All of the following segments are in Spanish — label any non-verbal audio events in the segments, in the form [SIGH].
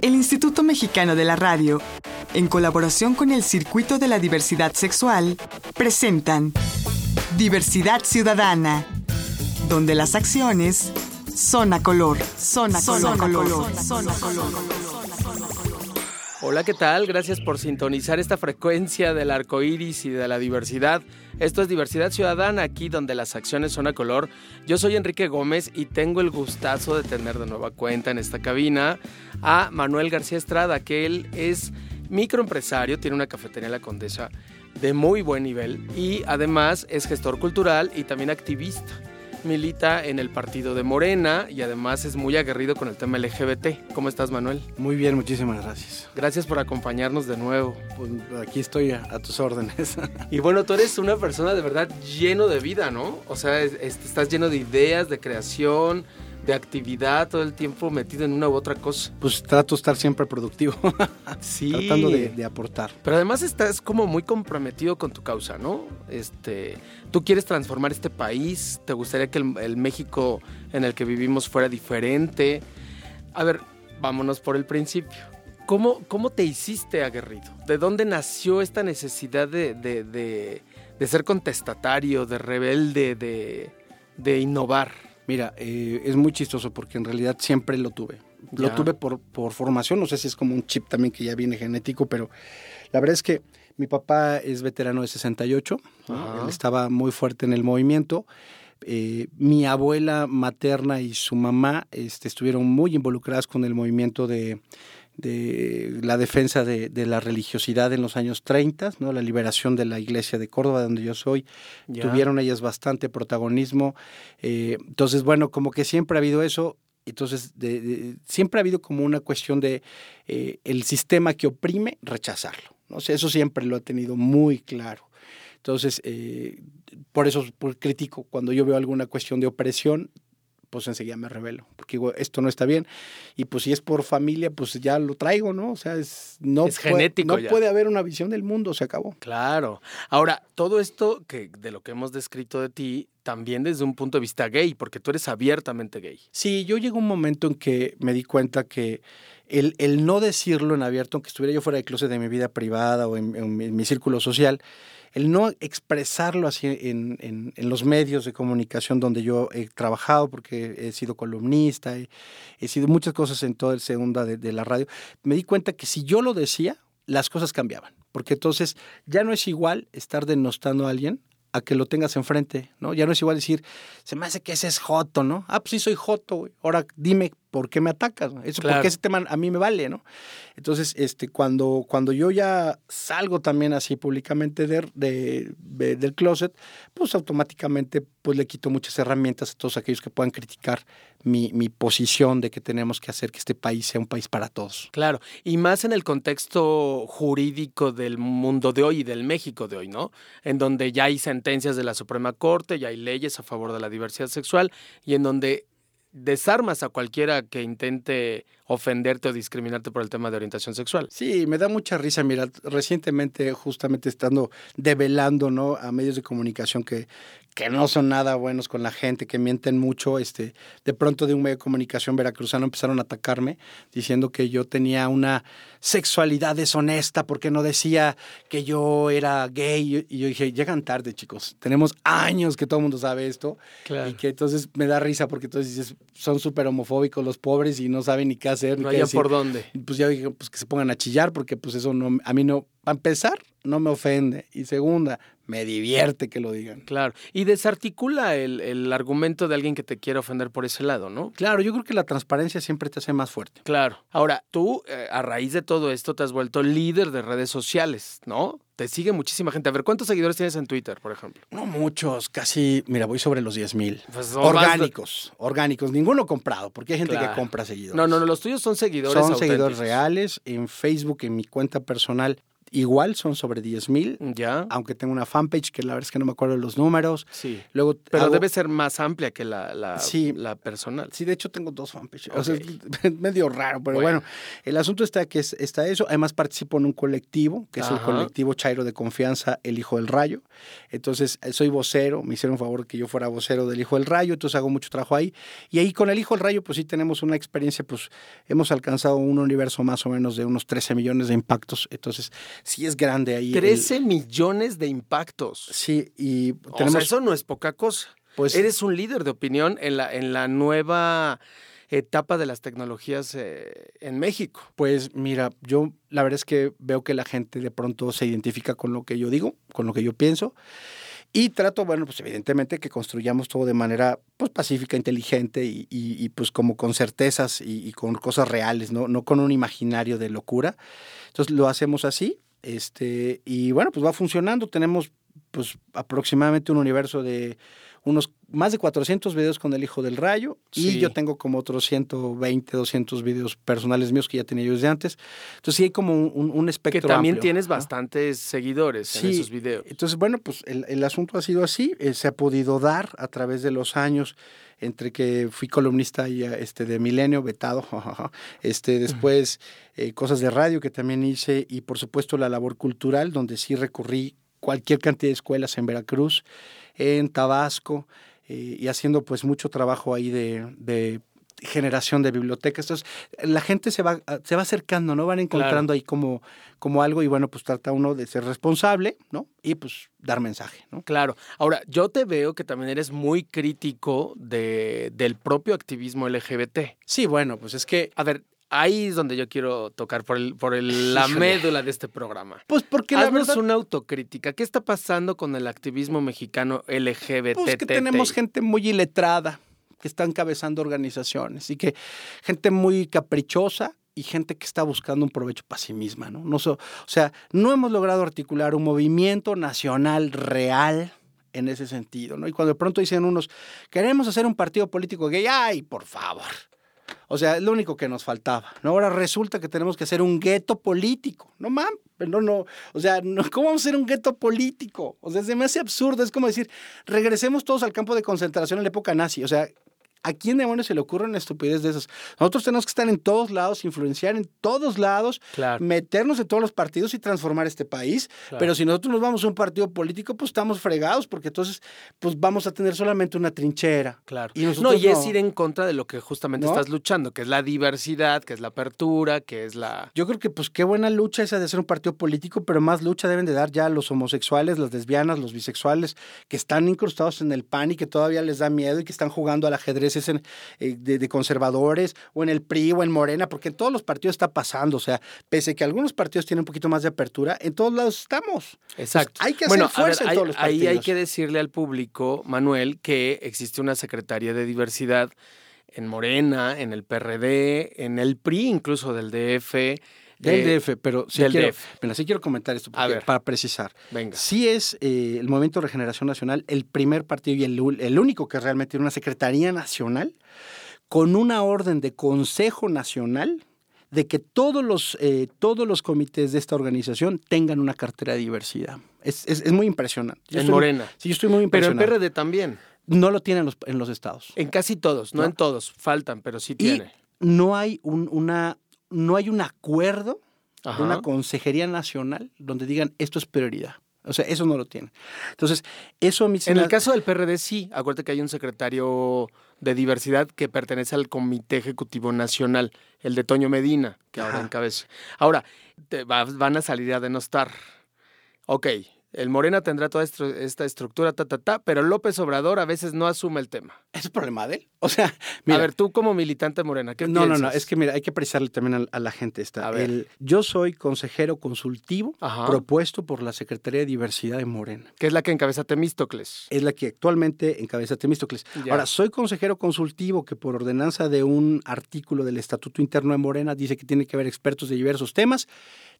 El Instituto Mexicano de la Radio, en colaboración con el Circuito de la Diversidad Sexual, presentan Diversidad Ciudadana, donde las acciones son a color, son a color, color, son a color. Hola, ¿qué tal? Gracias por sintonizar esta frecuencia del arco iris y de la diversidad. Esto es Diversidad Ciudadana, aquí donde las acciones son a color. Yo soy Enrique Gómez y tengo el gustazo de tener de nueva cuenta en esta cabina a Manuel García Estrada, que él es microempresario, tiene una cafetería en la Condesa de muy buen nivel y además es gestor cultural y también activista milita en el partido de Morena y además es muy aguerrido con el tema LGBT. ¿Cómo estás, Manuel? Muy bien, muchísimas gracias. Gracias por acompañarnos de nuevo. Pues aquí estoy a, tus órdenes. Y bueno, tú eres una persona de verdad lleno de vida, ¿no? O sea, estás lleno de ideas, de creación, de actividad todo el tiempo metido en una u otra cosa. Pues trato de estar siempre productivo. [LAUGHS] sí. Tratando de, aportar. Pero además estás como muy comprometido con tu causa, ¿no? Este, tú quieres transformar este país, te gustaría que el, México en el que vivimos fuera diferente. A ver, vámonos por el principio. ¿Cómo, ¿Cómo, te hiciste aguerrido? ¿De dónde nació esta necesidad de, de, de ser contestatario, de rebelde, de, innovar? Mira, eh, es muy chistoso porque en realidad siempre lo tuve. Lo tuve por, por formación, no sé si es como un chip también que ya viene genético, pero la verdad es que mi papá es veterano de 68, él estaba muy fuerte en el movimiento. Eh, mi abuela materna y su mamá este, estuvieron muy involucradas con el movimiento de, de la defensa de, de, la religiosidad en los años 30, ¿no? la liberación de la iglesia de Córdoba, donde yo soy. Tuvieron ellas bastante protagonismo. Eh, entonces, bueno, como que siempre ha habido eso. Entonces, de, siempre ha habido como una cuestión de eh, el sistema que oprime, rechazarlo. ¿no? eso siempre lo ha tenido muy claro. Entonces, eh, por eso critico cuando yo veo alguna cuestión de opresión, pues enseguida me revelo, porque digo, esto no está bien. Y pues si es por familia, pues ya lo traigo, ¿no? O sea, es, no, es genético no puede haber una visión del mundo, se acabó. Claro. Ahora, todo esto que de lo que hemos descrito de ti, también desde un punto de vista gay, porque tú eres abiertamente gay. Sí, yo llego un momento en que me di cuenta que el, el no decirlo en abierto, aunque estuviera yo fuera de closet de mi vida privada o en mi círculo social, el no expresarlo así en, en, los medios de comunicación donde yo he trabajado, porque he sido columnista, he, sido muchas cosas en toda el segunda de, la radio, me di cuenta que si yo lo decía, las cosas cambiaban, porque entonces ya no es igual estar denostando a alguien a que lo tengas enfrente, ¿no? Ya no es igual decir, se me hace que ese es Joto, ¿no? Ah, pues sí soy Joto. Ahora dime ¿por qué me atacas? Eso, porque ese tema a mí me vale, ¿no? Entonces, este, cuando, cuando yo ya salgo también así públicamente de, del closet, pues automáticamente pues le quito muchas herramientas a todos aquellos que puedan criticar mi, mi posición de que tenemos que hacer que este país sea un país para todos. Claro, y más en el contexto jurídico del mundo de hoy y del México de hoy, ¿no? En donde ya hay sentencias de la Suprema Corte, ya hay leyes a favor de la diversidad sexual y en donde desarmas a cualquiera que intente ofenderte o discriminarte por el tema de orientación sexual. Sí, me da mucha risa. Mira, recientemente, justamente estando develando ¿no? a medios de comunicación que, que no son nada buenos con la gente, que mienten mucho. Este, de pronto de un medio de comunicación veracruzano empezaron a atacarme diciendo que yo tenía una sexualidad deshonesta porque no decía que yo era gay. Y yo dije, llegan tarde, chicos. Tenemos años que todo el mundo sabe esto. Y que entonces me da risa porque entonces dices, son súper homofóbicos los pobres y no saben ni qué hacer. No hay por dónde. Pues ya dije, pues que se pongan a chillar porque pues eso no, a mí no, para empezar, no me ofende. Y segunda, me divierte que lo digan. Claro. Y desarticula el, el, argumento de alguien que te quiere ofender por ese lado, ¿no? Claro, yo creo que la transparencia siempre te hace más fuerte. Claro. Ahora, tú, eh, a raíz de todo esto, te has vuelto líder de redes sociales, ¿no? Te sigue muchísima gente. A ver, ¿cuántos seguidores tienes en Twitter, por ejemplo? No muchos, casi, mira, voy sobre los 10 mil. Pues, orgánicos, orgánicos, ninguno comprado, porque hay gente que compra seguidores. No, no, no, los tuyos son seguidores. Son seguidores reales. En Facebook, en mi cuenta personal, igual son sobre 10 mil. Ya. Aunque tengo una fanpage que la verdad es que no me acuerdo los números. Sí. Luego Pero hago- debe ser más amplia que la, la, Sí. la personal. Sí, de hecho tengo dos fanpages. O sea, es [LAUGHS] medio raro, pero Bueno. bueno. el asunto está que es- está eso. Además participo en un colectivo, que es el colectivo Chairo de Confianza, El Hijo del Rayo. Entonces, eh, soy vocero, me hicieron favor que yo fuera vocero del Hijo del Rayo, entonces hago mucho trabajo ahí. Y ahí con El Hijo del Rayo, pues sí tenemos una experiencia, pues hemos alcanzado un universo más o menos de unos 13 millones de impactos. Entonces, sí es grande ahí. el- 13 millones de impactos. sí, y O tenemos... sea, eso no es poca cosa. pues, Eres un líder de opinión en la, en la nueva etapa de las tecnologías eh, en México. Pues mira, yo la verdad es que veo que la gente de pronto se identifica con lo que yo digo, con lo que yo pienso. Y trato, bueno, pues evidentemente que construyamos todo de manera pues pacífica, inteligente y, y- y, pues como con certezas y, y con cosas reales, ¿no? no con un imaginario de locura. Entonces lo hacemos así, este, y bueno, pues va funcionando. Tenemos pues aproximadamente un universo de unos más de 400 videos con el Hijo del Rayo y Sí. yo tengo como otros 120, 200 videos personales míos que ya tenía yo desde antes. Entonces sí hay como un, un- un Que espectro también amplio, tienes ¿no? bastantes seguidores en Sí, esos videos. Entonces, bueno, pues el, el asunto ha sido así, eh, se ha podido dar a través de los años entre que fui columnista y, este, de Milenio, vetado, [LAUGHS] este, después eh, cosas de radio que también hice y por supuesto la labor cultural, donde sí recorrí cualquier cantidad de escuelas en Veracruz, en Tabasco, eh, y haciendo pues mucho trabajo ahí de, de generación de bibliotecas. Entonces, la gente se va, se va acercando, ¿no? Van encontrando ahí como, como algo y bueno, pues trata uno de ser responsable, ¿no? Y pues dar mensaje, ¿no? Claro. Ahora, yo te veo que también eres muy crítico de, del propio activismo LGBT. Sí, bueno, pues es que... A ver, ahí es donde yo quiero tocar por, el, por el- la médula de este programa. Pues porque la Haznos verdad... una autocrítica. ¿Qué está pasando con el activismo mexicano LGBT? Pues que tenemos gente muy iletrada que está encabezando organizaciones y que gente muy caprichosa y gente que está buscando un provecho para sí misma, ¿no? no so- o sea, no hemos logrado articular un movimiento nacional real en ese sentido, ¿no? Y cuando de pronto dicen unos, queremos hacer un partido político gay, ay, por favor. O sea, es lo único que nos faltaba, ¿no? Ahora resulta que tenemos que hacer un gueto político. No mames, no, no, o sea, no, ¿cómo vamos a hacer un gueto político? O sea, se me hace absurdo, es como decir, regresemos todos al campo de concentración en la época nazi, o sea, ¿A quién demonios se le ocurre una estupidez de esas? Nosotros tenemos que estar en todos lados, influenciar en todos lados, Claro. meternos en todos los partidos y transformar este país. Claro. Pero si nosotros nos vamos a un partido político, pues estamos fregados, porque entonces pues vamos a tener solamente una trinchera. Claro. Y no, y es no. ir en contra de lo que justamente ¿No? estás luchando, que es la diversidad, que es la apertura, que es la... Yo creo que pues qué buena lucha esa de hacer un partido político, pero más lucha deben de dar ya los homosexuales, las lesbianas, los bisexuales, que están incrustados en el PAN y que todavía les da miedo y que están jugando al ajedrez eh, de, de conservadores o en el PRI o en Morena, porque en todos los partidos está pasando. O sea, pese que algunos partidos tienen un poquito más de apertura, en todos lados estamos. Exacto. hay que hacer bueno, a fuerza ver, en todos los ahí, ahí hay partidos. que decirle al público, Manuel, que existe una Secretaría de Diversidad en Morena, en el PRD, en el PRI incluso del DF. Del eh, DF, pero sí del quiero, DF. mira, sí quiero comentar esto A porque- ver. para precisar. Venga. Sí es eh, el Movimiento de Regeneración Nacional el primer partido y el, el único que realmente tiene una Secretaría Nacional con una orden de Consejo Nacional de que todos los, eh, todos los comités de esta organización tengan una cartera de diversidad. Es, es- es muy impresionante. Yo En estoy- Morena. Sí, yo estoy muy Pero en impresionado. PRD también. No lo tienen los, en los estados. En casi todos, no, No. en todos, faltan, pero sí Y tiene. no hay un, una, no hay un acuerdo de una consejería nacional donde digan esto es prioridad. O sea, eso no lo tienen. Entonces, eso a mí En el caso del PRD sí, acuérdate que hay un secretario de diversidad que pertenece al Comité Ejecutivo Nacional, el de Toño Medina, que ahora Ajá. encabeza. Ahora, te va- van a salir a denostar. Ok, el Morena tendrá toda esta estructura, ta, ta, ta, pero López Obrador a veces no asume el tema. ¿Es problema de él? O sea, mira, a ver, tú como militante Morena, ¿qué no, no, no, es que mira, hay que precisarle también a, a la gente esta. A ver. El- yo soy consejero consultivo Ajá. propuesto por la Secretaría de Diversidad de Morena. Que es la que encabeza Temístocles. Es la que actualmente encabeza Temístocles. Ya. Ahora, soy consejero consultivo que por ordenanza de un artículo del Estatuto Interno de Morena dice que tiene que haber expertos de diversos temas,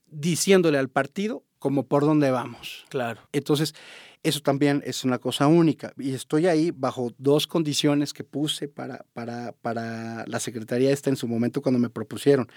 diciéndole al partido como por dónde vamos. Claro. Entonces, eso también es una cosa única. Y estoy ahí bajo dos condiciones que puse para, para, para la Secretaría esta en su momento cuando me propusieron.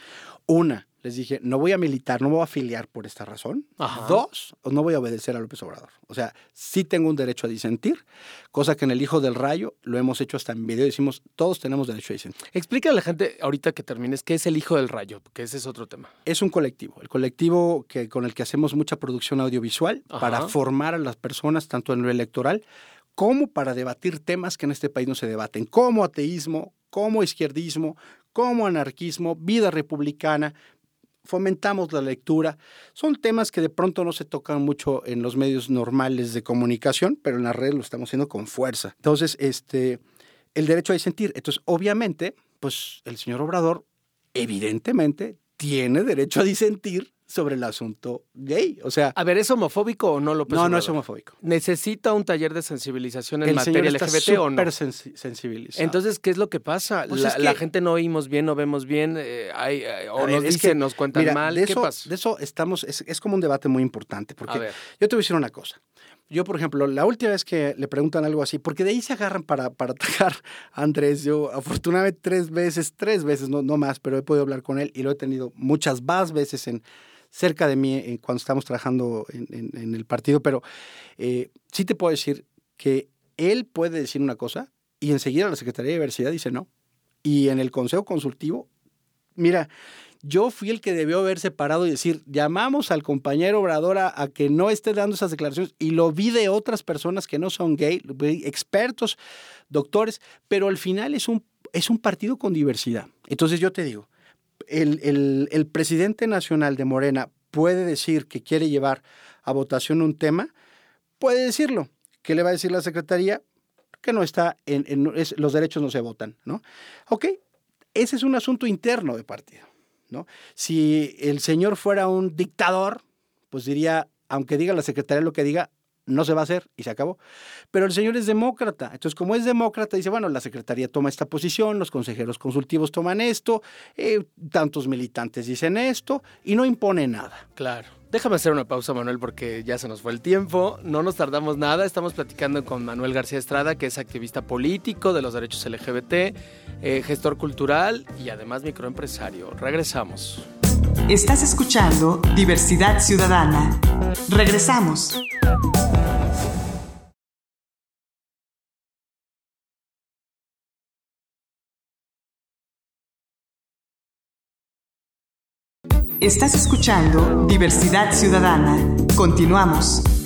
Una, les dije, no voy a militar, no voy a afiliar por esta razón. Dos, no voy a obedecer a López Obrador. O sea, sí tengo un derecho a disentir, cosa que en el Hijo del Rayo lo hemos hecho hasta en video. Decimos, todos tenemos derecho a disentir. Explica a la gente, ahorita que termines, qué es el Hijo del Rayo, porque ese es otro tema. Es un colectivo, el colectivo que, con el que hacemos mucha producción audiovisual para formar a las personas, tanto en lo electoral como para debatir temas que en este país no se debaten, como ateísmo, como izquierdismo, como anarquismo, vida republicana, fomentamos la lectura. Son temas que de pronto no se tocan mucho en los medios normales de comunicación, pero en la red lo estamos haciendo con fuerza. Entonces, este, el derecho a disentir. Entonces, obviamente, pues el señor Obrador, evidentemente, tiene derecho a disentir sobre el asunto gay. O sea. A ver, ¿es homofóbico o no lo No, no es homofóbico. ¿Necesita un taller de sensibilización en materia LGBT o no? sensibilizado. Entonces, ¿qué es lo que pasa? Pues la, gente no oímos bien, no vemos bien, eh, hay, eh, o nos dicen, nos cuentan mal. De ¿Qué eso, pasa? De eso estamos, es, es, como un debate muy importante. Porque yo te voy a decir una cosa. Yo, por ejemplo, la última vez que le preguntan algo así, porque de ahí se agarran para, para atacar a Andrés, yo afortunadamente tres veces, tres veces, no, no más, pero he podido hablar con él y lo he tenido muchas más veces en, cerca de mí eh, cuando estamos trabajando en, el partido, pero eh, sí te puedo decir que él puede decir una cosa y enseguida la Secretaría de Diversidad dice no. Y en el Consejo Consultivo, mira, yo fui el que debió haber separado y decir, llamamos al compañero Obrador a, que no esté dando esas declaraciones y lo vi de otras personas que no son gay, expertos, doctores, pero al final es un, es un partido con diversidad. Entonces yo te digo, el, presidente nacional de Morena puede decir que quiere llevar a votación un tema, puede decirlo. ¿Qué le va a decir la Secretaría? Que no está en, los derechos no se votan, ¿no? Ok, ese es un asunto interno de partido, ¿no? Si el señor fuera un dictador, pues diría, aunque diga la Secretaría lo que diga, no se va a hacer y se acabó. Pero el señor es demócrata. Entonces, como es demócrata, dice, bueno, la Secretaría toma esta posición, los consejeros consultivos toman esto, eh, tantos militantes dicen esto y no impone nada. Claro. Déjame hacer una pausa, Manuel, porque ya se nos fue el tiempo. No nos tardamos nada. Estamos platicando con Manuel García Estrada, que es activista político de los derechos LGBT, eh, gestor cultural y además microempresario. Regresamos. Estás escuchando Diversidad Ciudadana. Regresamos. Estás escuchando Diversidad Ciudadana. Continuamos.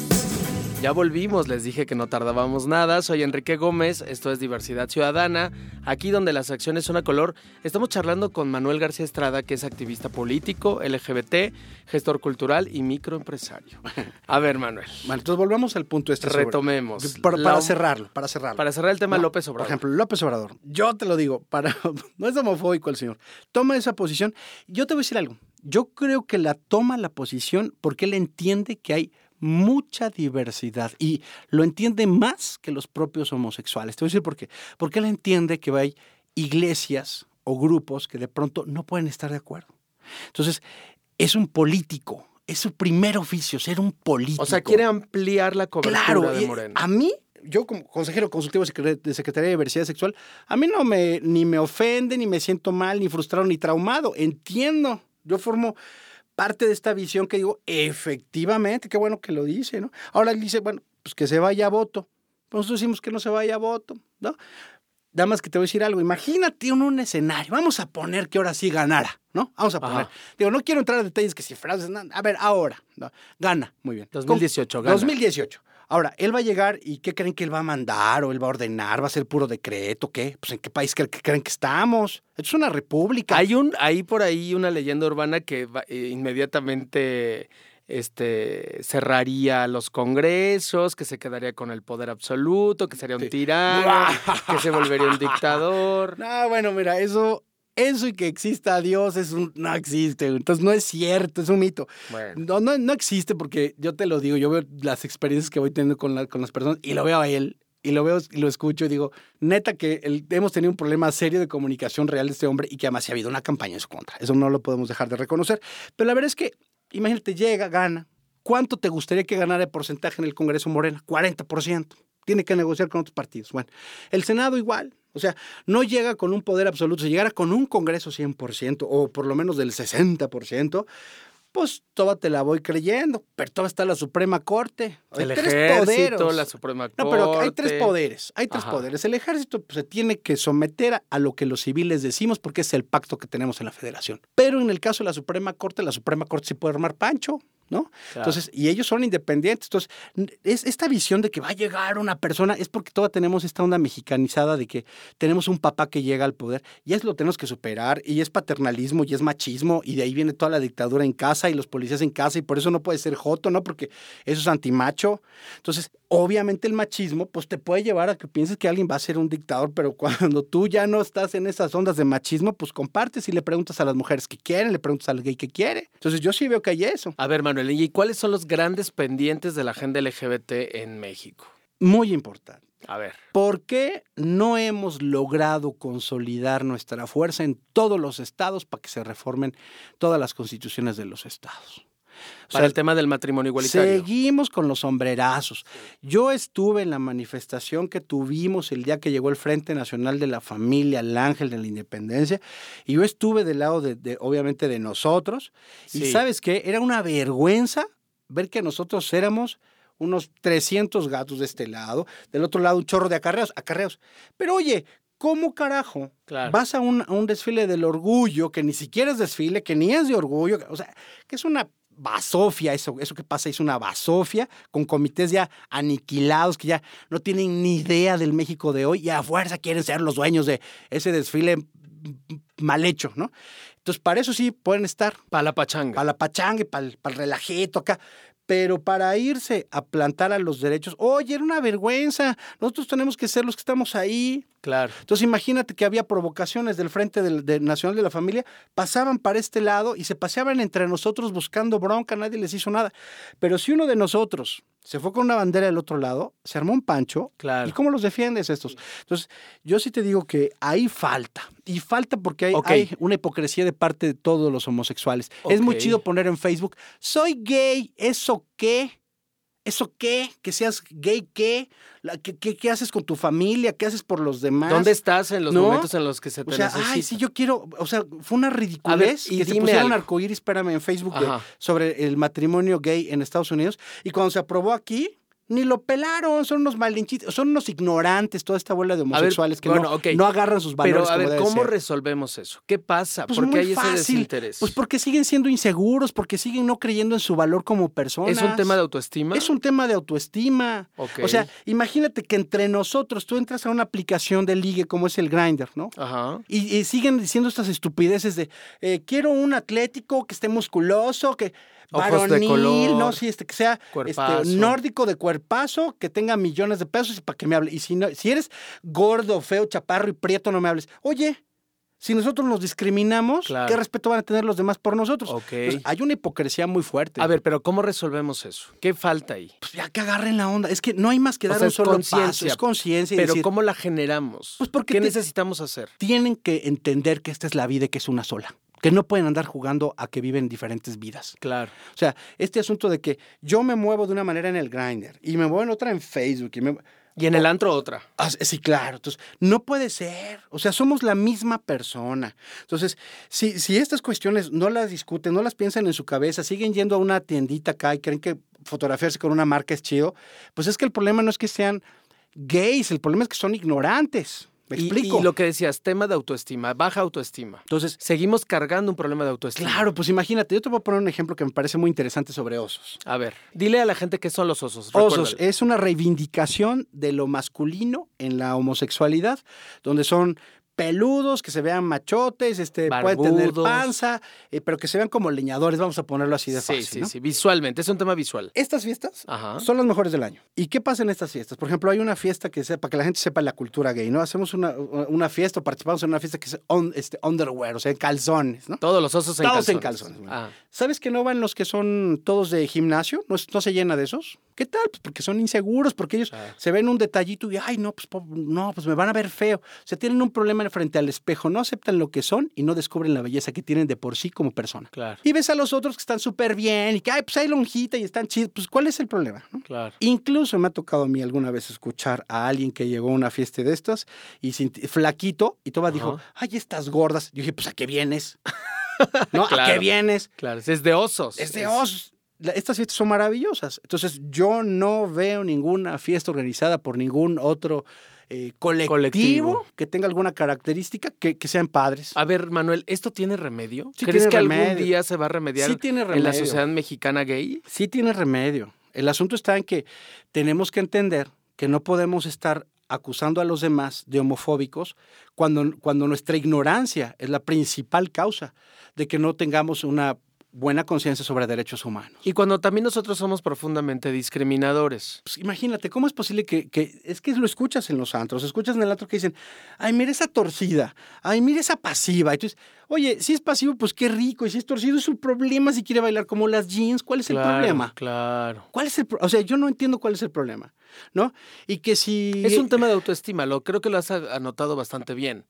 Ya volvimos, les dije que no tardábamos nada. Soy Enrique Gómez, esto es Diversidad Ciudadana. Aquí donde las acciones son a color, estamos charlando con Manuel García Estrada, que es activista político, LGBT, gestor cultural y microempresario. [LAUGHS] A ver, Manuel. Bueno, entonces volvemos al punto este. Retomemos. para, cerrarlo, para cerrarlo. Para cerrar el tema López Obrador. Por ejemplo, López Obrador. Yo te lo digo, para, [LAUGHS] no es homofóbico el señor. Toma esa posición. Yo te voy a decir algo. Yo creo que la toma la posición porque él entiende que hay mucha diversidad y lo entiende más que los propios homosexuales. Te voy a decir por qué. Porque él entiende que hay iglesias o grupos que de pronto no pueden estar de acuerdo. Entonces, es un político, es su primer oficio, ser un político. O sea, quiere ampliar la cobertura claro, de Moreno. A mí, yo como consejero consultivo de Secretaría de Diversidad Sexual, a mí no me, ni me ofende, ni me siento mal, ni frustrado, ni traumado. Entiendo. Yo formo parte de esta visión que digo, efectivamente, qué bueno que lo dice, ¿no? Ahora él dice, bueno, pues que se vaya a voto. Nosotros decimos que no se vaya a voto, ¿no? Nada más que te voy a decir algo. Imagínate en un escenario. Vamos a poner que ahora sí ganara, ¿no? Vamos a poner. Digo, no quiero entrar en detalles que si frases. A ver, ahora. ¿no? Gana. Muy bien. 2018, gana. 2018. Ahora, él va a llegar y ¿qué creen que él va a mandar o él va a ordenar? ¿Va a ser puro decreto? ¿Qué? Pues ¿en qué país creen que estamos? Esto es una república. Hay un, hay por ahí una leyenda urbana que eh, inmediatamente este, cerraría los congresos, que se quedaría con el poder absoluto, que sería un tirano, [LAUGHS] que se volvería un dictador. No, bueno, mira, eso eso y que exista Dios es un, no existe. Entonces no es cierto, es un mito. No, no, no existe porque yo te lo digo, yo veo las experiencias que voy teniendo con, con las personas y lo veo a él y lo veo y lo escucho y digo, neta que hemos tenido un problema serio de comunicación real de este hombre y que además ha habido una campaña en su contra. Eso no lo podemos dejar de reconocer. Pero la verdad es que, imagínate, llega, gana. ¿Cuánto te gustaría que ganara el porcentaje en el Congreso Morena? 40%. Tiene que negociar con otros partidos. Bueno, el Senado igual. O sea, no llega con un poder absoluto, si llegara con un Congreso 100% o por lo menos del 60%, pues toda te la voy creyendo, pero toda está la Suprema Corte. Hay el tres ejército, la Suprema Corte. No, pero hay tres poderes, hay tres poderes. El ejército pues, se tiene que someter a lo que los civiles decimos porque es el pacto que tenemos en la federación. Pero en el caso de la Suprema Corte, la Suprema Corte sí puede armar pancho. ¿No? Entonces, y ellos son independientes. Entonces, es esta visión de que va a llegar una persona, es porque toda tenemos esta onda mexicanizada de que tenemos un papá que llega al poder y es lo tenemos que superar y es paternalismo y es machismo y de ahí viene toda la dictadura en casa y los policías en casa y por eso no puede ser joto, ¿no? Porque eso es antimacho. Entonces, obviamente el machismo pues te puede llevar a que pienses que alguien va a ser un dictador, pero [LAUGHS] cuando tú ya no estás en esas ondas de machismo, pues compartes y le preguntas a las mujeres que quieren, le preguntas al gay que quiere. Entonces, yo sí veo que hay eso. A ver, Manuel, ¿y cuáles son los grandes pendientes de la agenda LGBT en México? Muy importante. A ver. ¿Por qué no hemos logrado consolidar nuestra fuerza en todos los estados para que se reformen todas las constituciones de los estados? Para el tema del matrimonio igualitario. Seguimos con los sombrerazos. Yo estuve en la manifestación que tuvimos el día que llegó el Frente Nacional de la Familia, el Ángel de la Independencia, y yo estuve del lado de, obviamente, de nosotros. Y sabes qué, era una vergüenza ver que nosotros éramos unos 300 gatos de este lado, del otro lado un chorro de acarreos, acarreos. Pero oye, ¿Cómo carajo vas a un, a un, desfile del orgullo que ni siquiera es desfile, que ni es de orgullo? O sea, que es una basofia, eso, eso que pasa es una basofia, con comités ya aniquilados que ya no tienen ni idea del México de hoy y a fuerza quieren ser los dueños de ese desfile mal hecho, ¿no? Entonces, para eso sí pueden estar. Para la pachanga. Para la pachanga, para el, para el relajito acá pero para irse a plantar a los derechos, oye, era una vergüenza, nosotros tenemos que ser los que estamos ahí. Claro. Entonces imagínate que había provocaciones del Frente del, Nacional de la Familia, pasaban para este lado y se paseaban entre nosotros buscando bronca, nadie les hizo nada. Pero si uno de nosotros se fue con una bandera del otro lado, se armó un pancho. Claro. ¿Y cómo los defiendes estos? Entonces, yo sí te digo que ahí falta. Y falta porque hay, hay una hipocresía de parte de todos los homosexuales. Es muy chido poner en Facebook, soy gay, ¿eso qué? ¿Eso qué? ¿Que seas gay qué? ¿Qué, qué, haces con tu familia? ¿Qué haces por los demás? ¿Dónde estás en los momentos en los que se te o sea, Ay, sí, yo quiero... O sea, fue una ridiculez y que se pusieron arcoíris, espérame, en Facebook sobre el matrimonio gay en Estados Unidos. Y cuando se aprobó aquí, ni lo pelaron, son unos malinchitos, son unos ignorantes, toda esta bola de homosexuales que no, agarran sus valores. Pero a ver, ¿cómo resolvemos eso? ¿Qué pasa? Pues ¿Por qué hay ese desinterés? Pues porque siguen siendo inseguros, porque siguen no creyendo en su valor como personas. ¿Es un tema de autoestima? Es un tema de autoestima. O sea, imagínate que entre nosotros tú entras a una aplicación de ligue como es el Grinder, ¿no? Ajá. Y, siguen diciendo estas estupideces de eh, quiero un atlético que esté musculoso, que Ojos de color, no, sí, este, que sea este, nórdico de cuerpazo, que tenga millones de pesos y para que me hable. Y si, no, si eres gordo, feo, chaparro y prieto, no me hables. Oye, si nosotros nos discriminamos, ¿qué respeto van a tener los demás por nosotros? hay una hipocresía muy fuerte. A ver, pero ¿cómo resolvemos eso? ¿Qué falta ahí? Pues ya que agarren la onda. Es que no hay más que dar un solo paso. Es conciencia. Pero ¿cómo la generamos? Pues porque ¿Qué necesitamos hacer? Tienen que entender que esta es la vida y que es una sola que no pueden andar jugando a que viven diferentes vidas. Claro. O sea, este asunto de que yo me muevo de una manera en el grinder y me muevo en otra en Facebook y, en el antro otra. Ah, sí, claro. Entonces, no puede ser. O sea, somos la misma persona. Entonces, si, si estas cuestiones no las discuten, no las piensan en su cabeza, siguen yendo a una tiendita acá y creen que fotografiarse con una marca es chido, pues es que el problema no es que sean gays, el problema es que son ignorantes. ¿Me explico? Y, lo que decías, tema de autoestima, baja autoestima. Entonces, seguimos cargando un problema de autoestima. Claro, pues imagínate, yo te voy a poner un ejemplo que me parece muy interesante sobre osos. A ver, dile a la gente qué son los osos. Osos es una reivindicación de lo masculino en la homosexualidad, donde son peludos, que se vean machotes, este, pueden tener panza, eh, pero que se vean como leñadores, vamos a ponerlo así de fácil. Sí, sí, sí, visualmente, es un tema visual. Estas fiestas son las mejores del año. ¿Y qué pasa en estas fiestas? Por ejemplo, hay una fiesta que sepa, que la gente sepa la cultura gay, ¿no? Hacemos una, una fiesta o participamos en una fiesta que es este, underwear, o sea, en calzones, ¿no? Todos los osos en todos calzones. en calzones. Ah. ¿Sabes que no van los que son todos de gimnasio? ¿No, no se llena de esos? ¿Qué tal? Pues porque son inseguros, porque ellos se ven un detallito y, ay, no, pues no, pues me van a ver feo. O sea, tienen un problema frente al espejo, no aceptan lo que son y no descubren la belleza que tienen de por sí como persona. Claro. Y ves a los otros que están súper bien y que, ay, pues hay lonjita y están chidos. Pues, ¿cuál es el problema? Claro. Incluso me ha tocado a mí alguna vez escuchar a alguien que llegó a una fiesta de estas y flaquito y toda dijo, ay, estas gordas. Yo dije, pues, ¿a qué vienes? [LAUGHS] ¿No? ¿A qué vienes? Claro, es de osos. Es de osos. Estas fiestas son maravillosas. Entonces, yo no veo ninguna fiesta organizada por ningún otro eh, colectivo, que tenga alguna característica que, sean padres. A ver, Manuel, ¿esto tiene remedio? ¿Crees que algún día se va a remediar en la sociedad mexicana gay? Sí tiene remedio. El asunto está en que tenemos que entender que no podemos estar acusando a los demás de homofóbicos cuando, cuando nuestra ignorancia es la principal causa de que no tengamos una buena conciencia sobre derechos humanos. Y cuando también nosotros somos profundamente discriminadores. Pues imagínate, ¿cómo es posible que, es que lo escuchas en los antros, escuchas en el antro que dicen, ay, mira esa torcida, ay, mira esa pasiva. Y tú dices, oye, si es pasivo, pues qué rico, y si es torcido, es un problema si quiere bailar como las jeans, ¿cuál es el problema? Claro. ¿Cuál es el O sea, yo no entiendo cuál es el problema, ¿no? Y que si... Es un tema de autoestima, lo creo que lo has anotado bastante bien.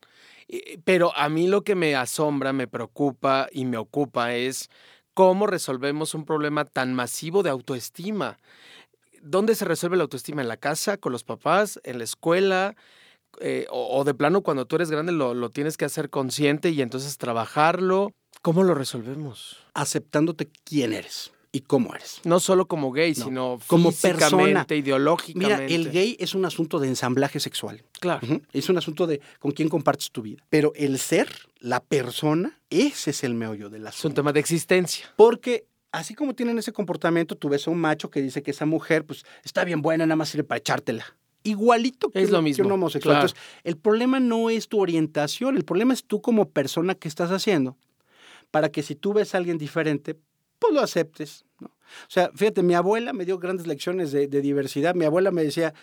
Pero a mí lo que me asombra, me preocupa y me ocupa es ¿Cómo resolvemos un problema tan masivo de autoestima? ¿Dónde se resuelve la autoestima? ¿En la casa, con los papás, en la escuela? Eh, o, de plano cuando tú eres grande lo, lo tienes que hacer consciente y entonces trabajarlo. ¿Cómo lo resolvemos? Aceptándote quién eres y cómo eres. No solo como gay, sino como persona, ideológicamente. Mira, el gay es un asunto de ensamblaje sexual. Claro. Es un asunto de con quién compartes tu vida. Pero el ser, la persona, ese es el meollo del asunto. Es un tema de existencia. Porque así como tienen ese comportamiento, tú ves a un macho que dice que esa mujer, pues, está bien buena, nada más sirve para echártela igualito que, es lo mismo. un homosexual. Entonces, el problema no es tu orientación, el problema es tú como persona que estás haciendo para que si tú ves a alguien diferente, pues lo aceptes. ¿no? O sea, fíjate, mi abuela me dio grandes lecciones de, diversidad. Mi abuela me decía,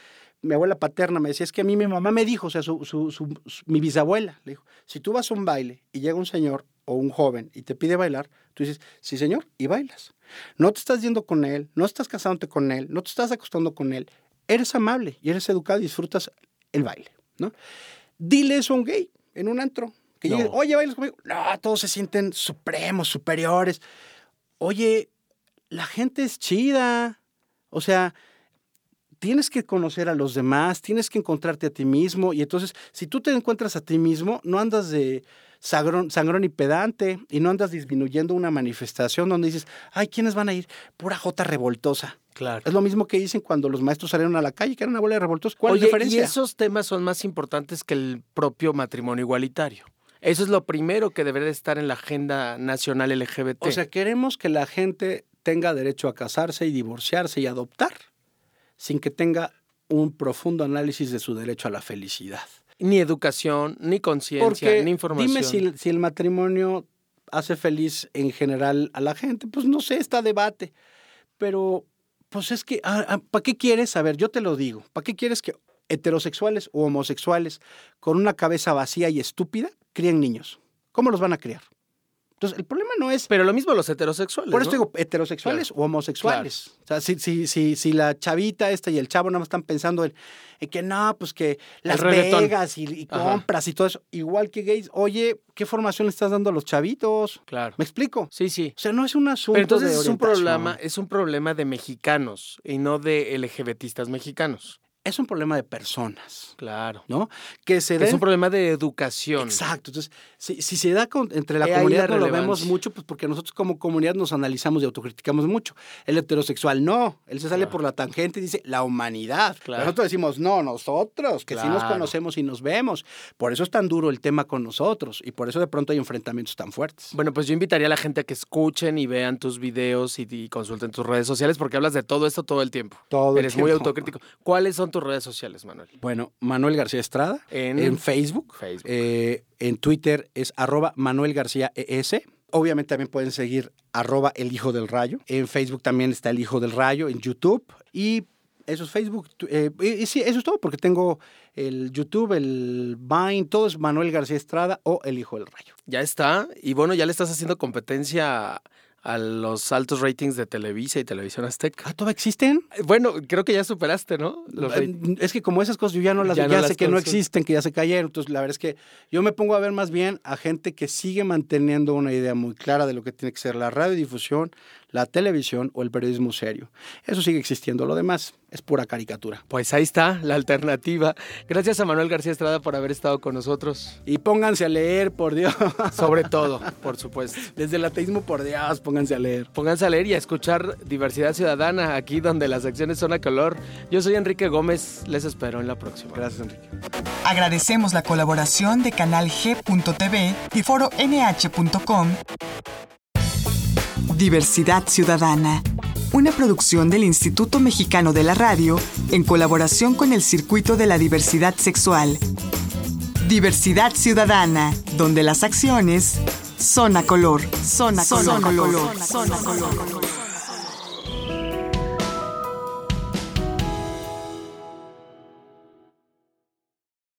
mi abuela paterna me decía, es que a mí mi mamá me dijo, o sea, su, mi bisabuela le dijo, si tú vas a un baile y llega un señor o un joven y te pide bailar, tú dices, sí señor, y bailas. No te estás yendo con él, no estás casándote con él, no te estás acostando con él. Eres amable y eres educado y disfrutas el baile, ¿no? Dile eso a un gay en un antro. Que llegue, oye, bailas conmigo. No, todos se sienten supremos, superiores oye, la gente es chida. O sea, tienes que conocer a los demás, tienes que encontrarte a ti mismo. Y entonces, si tú te encuentras a ti mismo, no andas de sangrón, sangrón y pedante y no andas disminuyendo una manifestación donde dices, ay, ¿quiénes van a ir? Pura jota revoltosa. Claro. Es lo mismo que dicen cuando los maestros salieron a la calle, que era una bola de revoltosos. ¿Cuál es la diferencia? Y esos temas son más importantes que el propio matrimonio igualitario. Eso es lo primero que debería estar en la agenda nacional LGBT. O sea, queremos que la gente tenga derecho a casarse y divorciarse y adoptar sin que tenga un profundo análisis de su derecho a la felicidad. Ni educación, ni conciencia, ni información. Dime si, si el matrimonio hace feliz en general a la gente. Pues no sé, está debate. Pero, pues es que, ah, ah, ¿para qué quieres? A ver, yo te lo digo. ¿Para qué quieres que heterosexuales o homosexuales con una cabeza vacía y estúpida críen niños. ¿Cómo los van a criar? Entonces, el problema no es... Pero lo mismo los heterosexuales. Por eso digo, heterosexuales o homosexuales. O sea, si, si, si, si, la chavita esta y el chavo nada más están pensando en, que no, pues que Las Vegas y, compras y todo eso, igual que gays, oye, ¿qué formación le estás dando a los chavitos? Claro. ¿Me explico? Sí, sí. O sea, no es un asunto Pero entonces es un problema, es un problema de mexicanos y no de LGBTistas mexicanos es un problema de personas. Claro. ¿No? Que se Es un problema de educación. Exacto. Entonces, si, se da entre la comunidad, no lo vemos mucho, pues porque nosotros como comunidad nos analizamos y autocriticamos mucho. El heterosexual no. Él se sale por la tangente y dice la humanidad. Nosotros decimos, no, nosotros, que sí nos conocemos y nos vemos. Por eso es tan duro el tema con nosotros y por eso de pronto hay enfrentamientos tan fuertes. Bueno, pues yo invitaría a la gente a que escuchen y vean tus videos y, consulten tus redes sociales porque hablas de todo esto todo el tiempo. Todo Eres muy autocrítico. ¿Cuáles son tus redes sociales, Manuel? Bueno, Manuel García Estrada en, Facebook. Eh, en Twitter es arroba Manuel García ES. Obviamente también pueden seguir arroba El Hijo del Rayo. En Facebook también está El Hijo del Rayo, en YouTube. Y eso es Facebook. Eh, y, sí, eso es todo, porque tengo el YouTube, el Vine, todo es Manuel García Estrada o El Hijo del Rayo. Ya está. Y bueno, ya le estás haciendo competencia a los altos ratings de Televisa y Televisión Azteca. ¿Ah, todavía existen? Bueno, creo que ya superaste, ¿no? es que como esas cosas yo ya no las ya, ya sé que no existen, que ya se cayeron. Entonces, la verdad es que yo me pongo a ver más bien a gente que sigue manteniendo una idea muy clara de lo que tiene que ser la radiodifusión, la televisión o el periodismo serio. Eso sigue existiendo. Lo demás es pura caricatura. Pues ahí está la alternativa. Gracias a Manuel García Estrada por haber estado con nosotros. Y pónganse a leer, por Dios. Sobre todo, por supuesto. Desde el ateísmo, por Dios, pónganse a leer. Pónganse a leer y a escuchar Diversidad Ciudadana, aquí donde las acciones son a color. Yo soy Enrique Gómez, les espero en la próxima. Gracias, Enrique. Agradecemos la colaboración de Canal G.tv y Foro NH.com. Diversidad Ciudadana una producción del Instituto Mexicano de la Radio en colaboración con el Circuito de la Diversidad Sexual. Diversidad Ciudadana, donde las acciones son a color, son a color, color, son a color.